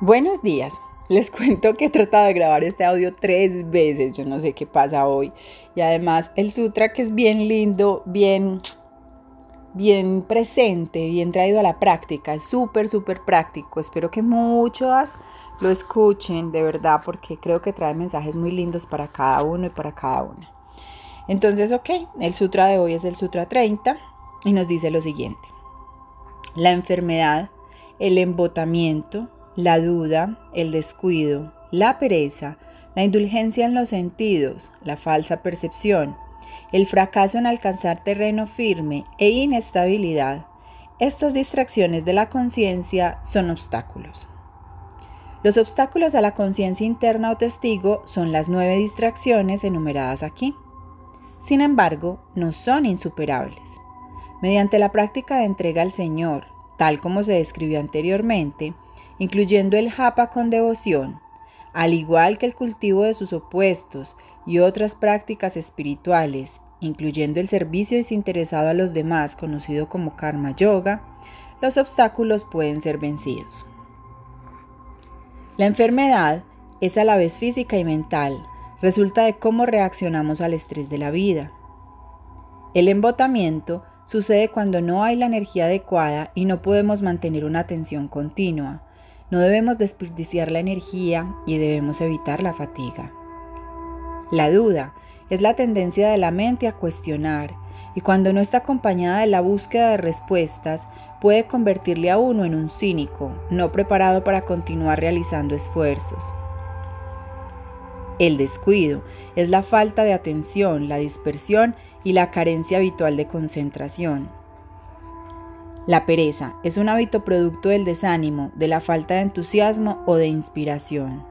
Buenos días. Les cuento que he tratado de grabar este audio tres veces, yo no sé qué pasa hoy. Y además el sutra que es bien lindo, bien, bien presente, bien traído a la práctica, es súper, súper práctico. Espero que muchos lo escuchen de verdad porque creo que trae mensajes muy lindos para cada uno y para cada una. Entonces, ok, el sutra de hoy es el sutra 30 y nos dice lo siguiente. La enfermedad, el embotamiento, la duda, el descuido, la pereza, la indulgencia en los sentidos, la falsa percepción, el fracaso en alcanzar terreno firme e inestabilidad, estas distracciones de la conciencia son obstáculos. Los obstáculos a la conciencia interna o testigo son las nueve distracciones enumeradas aquí. Sin embargo, no son insuperables. Mediante la práctica de entrega al Señor, tal como se describió anteriormente, incluyendo el japa con devoción, al igual que el cultivo de sus opuestos y otras prácticas espirituales, incluyendo el servicio desinteresado a los demás, conocido como karma yoga, los obstáculos pueden ser vencidos. La enfermedad es a la vez física y mental, resulta de cómo reaccionamos al estrés de la vida. El embotamiento sucede cuando no hay la energía adecuada y no podemos mantener una atención continua. No debemos desperdiciar la energía y debemos evitar la fatiga. La duda es la tendencia de la mente a cuestionar y cuando no está acompañada de la búsqueda de respuestas puede convertirle a uno en un cínico, no preparado para continuar realizando esfuerzos. El descuido es la falta de atención, la dispersión y la carencia habitual de concentración. La pereza es un hábito producto del desánimo, de la falta de entusiasmo o de inspiración.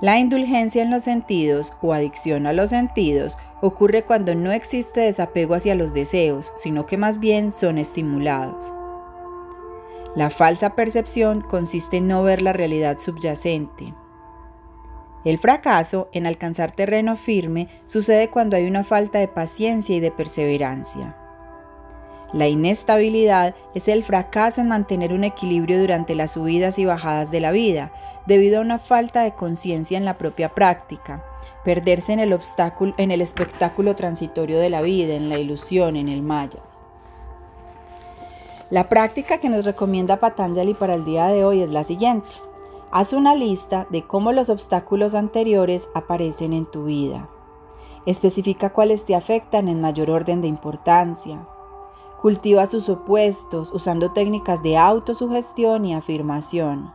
La indulgencia en los sentidos o adicción a los sentidos ocurre cuando no existe desapego hacia los deseos, sino que más bien son estimulados. La falsa percepción consiste en no ver la realidad subyacente. El fracaso en alcanzar terreno firme sucede cuando hay una falta de paciencia y de perseverancia. La inestabilidad es el fracaso en mantener un equilibrio durante las subidas y bajadas de la vida, debido a una falta de conciencia en la propia práctica, perderse en el, obstáculo, en el espectáculo transitorio de la vida, en la ilusión, en el maya. La práctica que nos recomienda Patanjali para el día de hoy es la siguiente. Haz una lista de cómo los obstáculos anteriores aparecen en tu vida. Especifica cuáles te afectan en mayor orden de importancia. Cultiva sus opuestos usando técnicas de autosugestión y afirmación.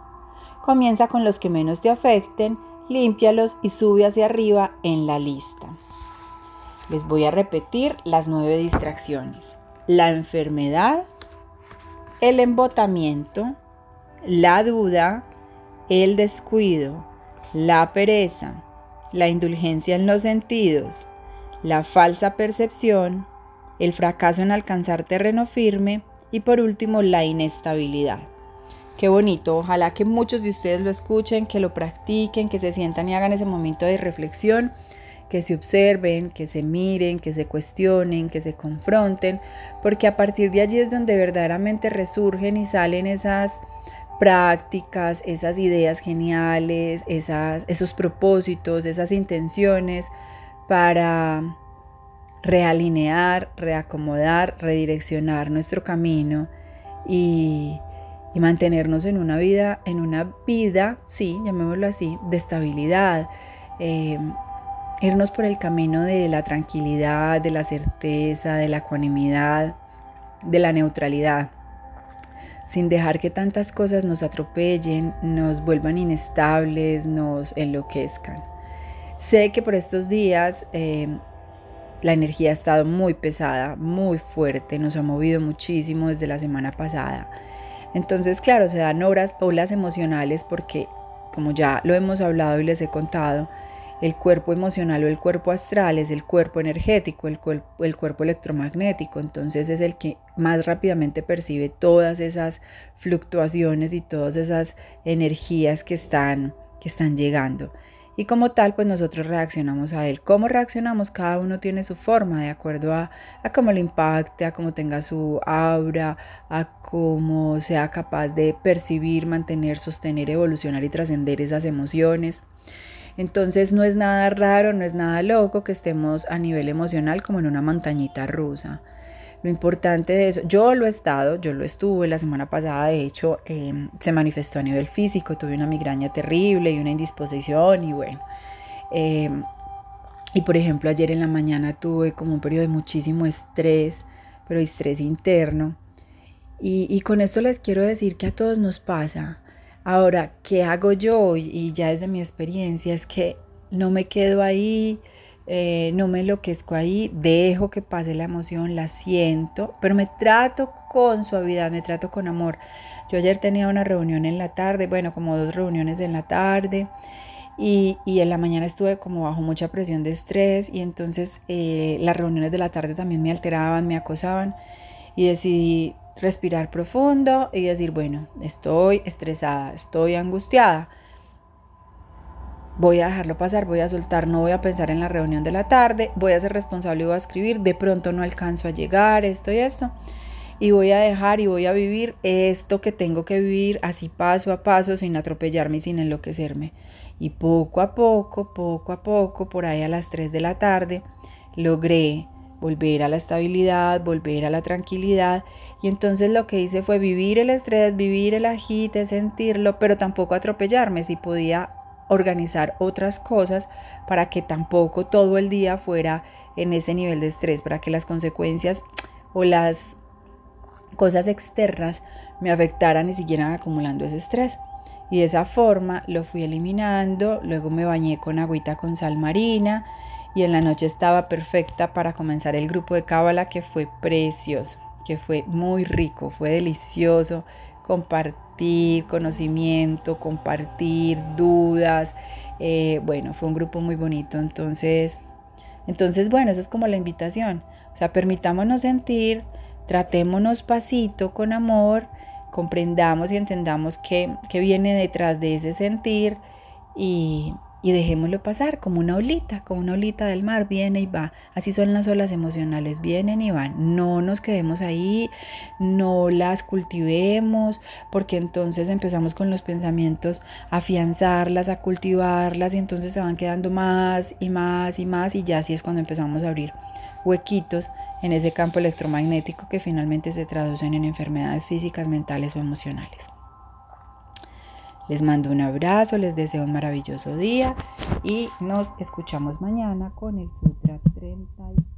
Comienza con los que menos te afecten, límpialos y sube hacia arriba en la lista. Les voy a repetir las nueve distracciones. La enfermedad, el embotamiento, la duda, el descuido, la pereza, la indulgencia en los sentidos, la falsa percepción, el fracaso en alcanzar terreno firme y por último la inestabilidad. Qué bonito, ojalá que muchos de ustedes lo escuchen, que lo practiquen, que se sientan y hagan ese momento de reflexión, que se observen, que se miren, que se cuestionen, que se confronten, porque a partir de allí es donde verdaderamente resurgen y salen esas prácticas, esas ideas geniales, esas, esos propósitos, esas intenciones para realinear, reacomodar, redireccionar nuestro camino y, mantenernos en una vida, en una vida, sí, llamémoslo así, de estabilidad, eh, irnos por el camino de la tranquilidad, de la certeza, de la ecuanimidad, de la neutralidad, sin dejar que tantas cosas nos atropellen, nos vuelvan inestables, nos enloquezcan. Sé que por estos días eh, la energía ha estado muy pesada, muy fuerte, nos ha movido muchísimo desde la semana pasada. Entonces, claro, se dan horas, olas emocionales porque, como ya lo hemos hablado y les he contado, el cuerpo emocional o el cuerpo astral es el cuerpo energético, el, el cuerpo electromagnético, entonces es el que más rápidamente percibe todas esas fluctuaciones y todas esas energías que están, que están llegando. Y como tal, pues nosotros reaccionamos a él. ¿Cómo reaccionamos? Cada uno tiene su forma, de acuerdo a, a cómo lo impacte, a cómo tenga su aura, a cómo sea capaz de percibir, mantener, sostener, evolucionar y trascender esas emociones. Entonces no es nada raro, no es nada loco que estemos a nivel emocional como en una montañita rusa. Lo importante de eso, yo lo he estado, yo lo estuve la semana pasada, de hecho, em, se manifestó a nivel físico, tuve una migraña terrible y una indisposición y bueno. Em, y por ejemplo, ayer en la mañana tuve como un periodo de muchísimo estrés, pero estrés interno. Y, y con esto les quiero decir que a todos nos pasa. Ahora, ¿qué hago yo? Y ya desde mi experiencia es que no me quedo ahí eh, no me enloquezco ahí, dejo que pase la emoción, la siento, pero me trato con suavidad, me trato con amor. Yo ayer tenía una reunión en la tarde, bueno, como dos reuniones en la tarde. Y, en la mañana estuve como bajo mucha presión de estrés y entonces eh, las reuniones de la tarde también me alteraban, me acosaban y decidí respirar profundo y decir, bueno, estoy estresada, estoy angustiada voy a dejarlo pasar, voy a soltar, no voy a pensar en la reunión de la tarde, voy a ser responsable y voy a escribir, de pronto no alcanzo a llegar, esto y esto, y voy a dejar y voy a vivir esto que tengo que vivir así paso a paso, sin atropellarme y sin enloquecerme. Y poco a poco, poco a poco, por ahí a las 3 de la tarde, logré volver a la estabilidad, volver a la tranquilidad. Y entonces lo que hice fue vivir el estrés, vivir el agite, sentirlo, pero tampoco atropellarme. Si podía organizar otras cosas para que tampoco todo el día fuera en ese nivel de estrés, para que las consecuencias o las cosas externas me afectaran y siguieran acumulando ese estrés. Y de esa forma lo fui eliminando, luego me bañé con agüita con sal marina y en la noche estaba perfecta para comenzar el grupo de cábala que fue precioso, que fue muy rico, fue delicioso, compartir conocimiento, compartir dudas. Eh, bueno, fue un grupo muy bonito. Entonces, entonces, bueno, eso es como la invitación. O sea, permitámonos sentir, tratémonos pasito con amor, comprendamos y entendamos qué, qué viene detrás de ese sentir y, y dejémoslo pasar como una olita, como una olita del mar, viene y va. Así son las olas emocionales, vienen y van. No nos quedemos ahí, no las cultivemos, porque entonces empezamos con los pensamientos a afianzarlas, a cultivarlas y entonces se van quedando más y más y más y ya así es cuando empezamos a abrir huequitos en ese campo electromagnético que finalmente se traducen en enfermedades físicas, mentales o emocionales. Les mando un abrazo, les deseo un maravilloso día y nos escuchamos mañana con el Sutra 31.